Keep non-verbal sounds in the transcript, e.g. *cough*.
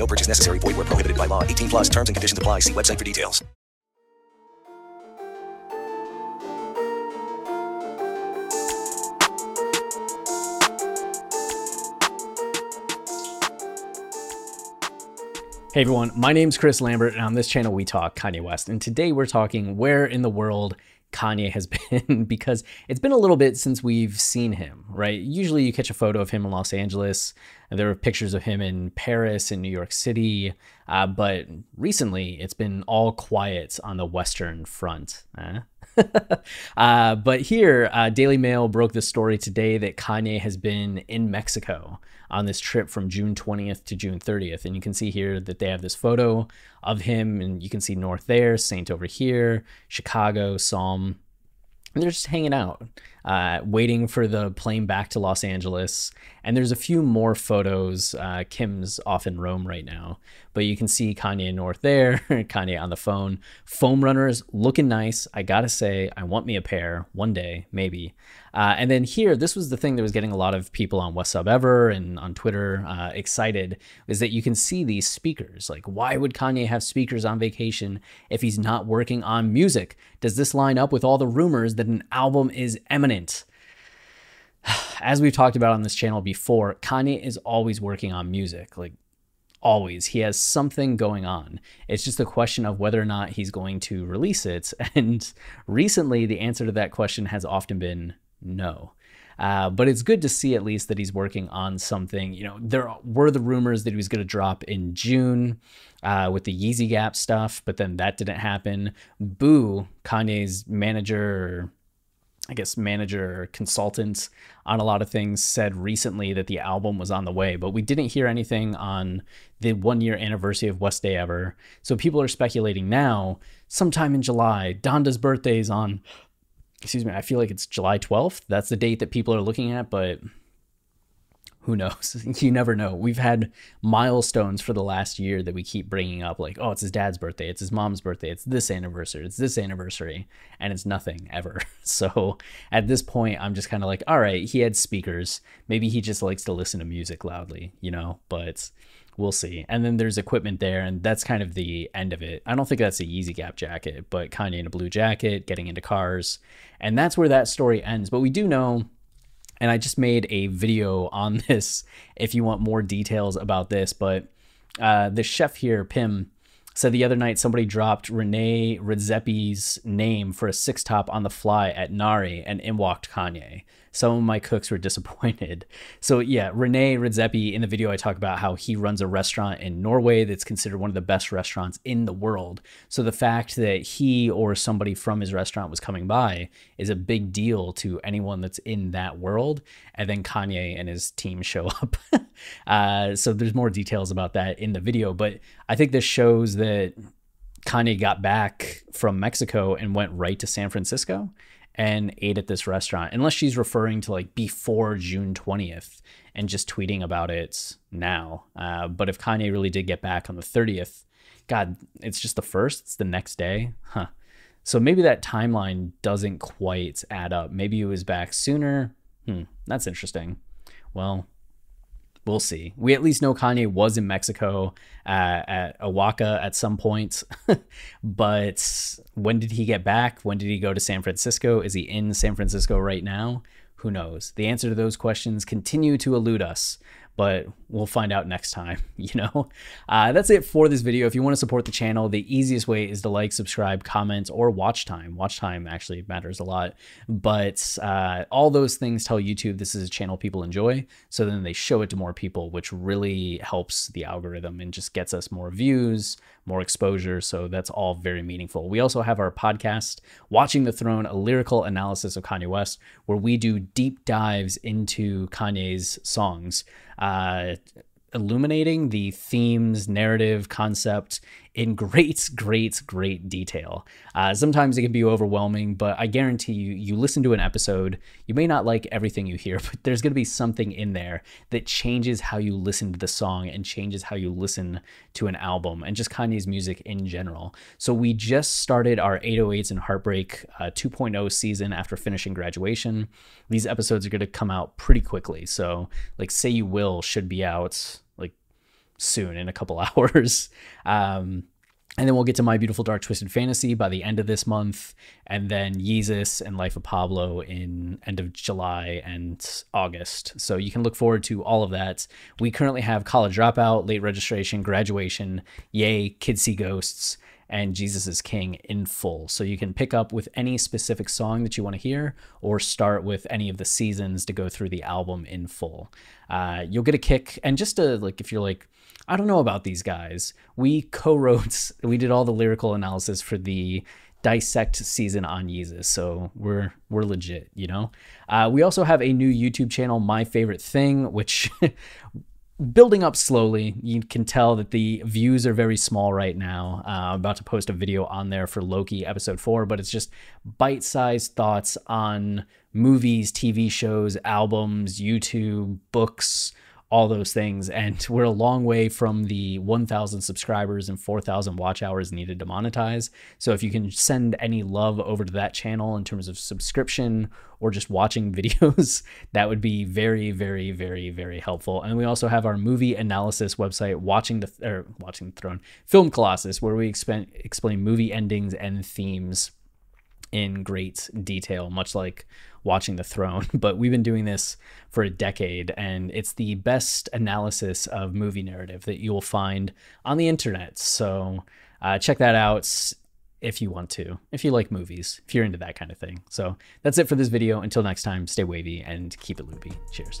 No purchase necessary. Void where prohibited by law. 18 plus terms and conditions apply. See website for details. Hey everyone, my name's Chris Lambert, and on this channel we talk Kanye West. And today we're talking where in the world Kanye has *laughs* been because it's been a little bit since we've seen him, right? Usually you catch a photo of him in Los Angeles, there are pictures of him in Paris and New York City, uh, but recently it's been all quiet on the Western Front. Eh? *laughs* uh, but here, uh, Daily Mail broke the story today that Kanye has been in Mexico on this trip from June 20th to June 30th. And you can see here that they have this photo of him, and you can see North there, Saint over here, Chicago, Psalm. And they're just hanging out, uh, waiting for the plane back to Los Angeles. And there's a few more photos. Uh, Kim's off in Rome right now, but you can see Kanye North there, *laughs* Kanye on the phone. Foam runners looking nice. I gotta say, I want me a pair one day, maybe. Uh, and then here, this was the thing that was getting a lot of people on West Sub Ever and on Twitter uh, excited, is that you can see these speakers. Like, why would Kanye have speakers on vacation if he's not working on music? Does this line up with all the rumors that an album is imminent? *sighs* As we've talked about on this channel before, Kanye is always working on music. Like, always. He has something going on. It's just a question of whether or not he's going to release it. *laughs* And recently, the answer to that question has often been no. Uh, but it's good to see at least that he's working on something. You know, there were the rumors that he was going to drop in June uh, with the Yeezy Gap stuff, but then that didn't happen. Boo, Kanye's manager, I guess manager or consultant on a lot of things, said recently that the album was on the way, but we didn't hear anything on the one year anniversary of West Day Ever. So people are speculating now, sometime in July. Donda's birthday is on excuse me, I feel like it's July 12th. That's the date that people are looking at, but who knows? *laughs* you never know. We've had milestones for the last year that we keep bringing up, like, oh, it's his dad's birthday, it's his mom's birthday, it's this anniversary, it's this anniversary, and it's nothing ever. *laughs* So at this point, I'm just kind of like, all right, he had speakers. Maybe he just likes to listen to music loudly, you know, but we'll see. And then there's equipment there, and that's kind of the end of it. I don't think that's a Yeezy Gap jacket, but Kanye in a blue jacket, getting into cars. And that's where that story ends. But we do know and I just made a video on *laughs* this if you want more details about this. But uh, the chef here, Pim, said the other night somebody dropped Rene Redzepi's name for a six top on the fly at Nari and in walked Kanye some of my cooks were *laughs* disappointed. So yeah, Rene Redzepi in the video I talk about how he runs a restaurant in Norway that's considered one of the best restaurants in the world. So the fact that he or somebody from his restaurant was coming by is a big deal to anyone that's in that world. And then Kanye and his team *laughs* show up. uh, so there's more details about that in the video, but I think this shows that Kanye got back from Mexico and went right to San Francisco and ate at this restaurant, unless she's referring to like before June 20th and just tweeting about it now. Uh, but if Kanye really did get back on the 30th, God, it's just the first, it's the next day. Huh. So maybe that timeline doesn't quite add up. Maybe he was back sooner. Hmm, that's interesting. Well, we'll see. We at least know Kanye was in Mexico uh, at Oaxaca at some point. *laughs* but when did he get back? When did he go to San Francisco? Is he in San Francisco right now? Who knows? The answer to those questions continue to elude us but we'll find out next time, *laughs* you know? Uh, that's it for this video. If you want to support the channel, the easiest way is to like, subscribe, comment, or watch time. Watch time actually matters a lot, but uh, all those things tell YouTube this is a channel people enjoy, so then they show it to more people, which really helps the algorithm and just gets us more views, more exposure, so that's all very meaningful. We also have our podcast, Watching the Throne, a lyrical analysis of Kanye West, where we do deep dives into Kanye's songs uh, illuminating the themes, narrative, concept in great, *laughs* great, great detail. Uh, sometimes it can be overwhelming, but I guarantee you, you listen to an episode, you may not like everything you hear, *laughs* but there's going to be something in there that changes how you listen to the song and changes how you listen to an album and just Kanye's music in general. So we just started our 808s and Heartbreak uh, 2.0 season after finishing graduation. These episodes are going to come out pretty quickly. So, like, Say You Will should be out soon in a couple *laughs* hours. Um, and then we'll get to My Beautiful Dark Twisted Fantasy by the end of this month, and then Yeezus and Life of Pablo in end of July and August. So you can look forward to all of that. We currently have College Dropout, Late Registration, Graduation, Ye, Kids See Ghosts, and Jesus is King in full. So you can pick up with any specific song that you want to hear, or start with any of the seasons to go through the album in full. Uh, you'll get a kick, and just to like, if you're like, I don't know about these guys. We co-wrote, *laughs* we did all the lyrical analysis for the dissect season on Yeezus, so we're we're legit, you know. Uh, we also have a new YouTube channel, My Favorite Thing, which *laughs* building up slowly. You can tell that the views are very small right now. Uh, I'm about to post a video on there for Loki episode four, but it's just bite-sized thoughts on movies, TV shows, albums, YouTube, books all those things. And *laughs* we're a long way from the 1,000 subscribers and 4,000 watch hours needed to monetize. So if you can send any love over to that channel in terms of subscription or just watching *laughs* videos, that would be very, very, very, very helpful. And we also have our movie analysis website, watching the or watching the throne, Film Colossus, where we explain explain movie endings and themes in great detail, much like watching the throne. *laughs* But we've been doing this for a decade, and it's the best analysis of movie narrative that you will find on the internet. So uh, check that out if you want to, if you like movies, if you're into that kind of thing. So that's it for this video. Until next time, stay wavy and keep it loopy. Cheers.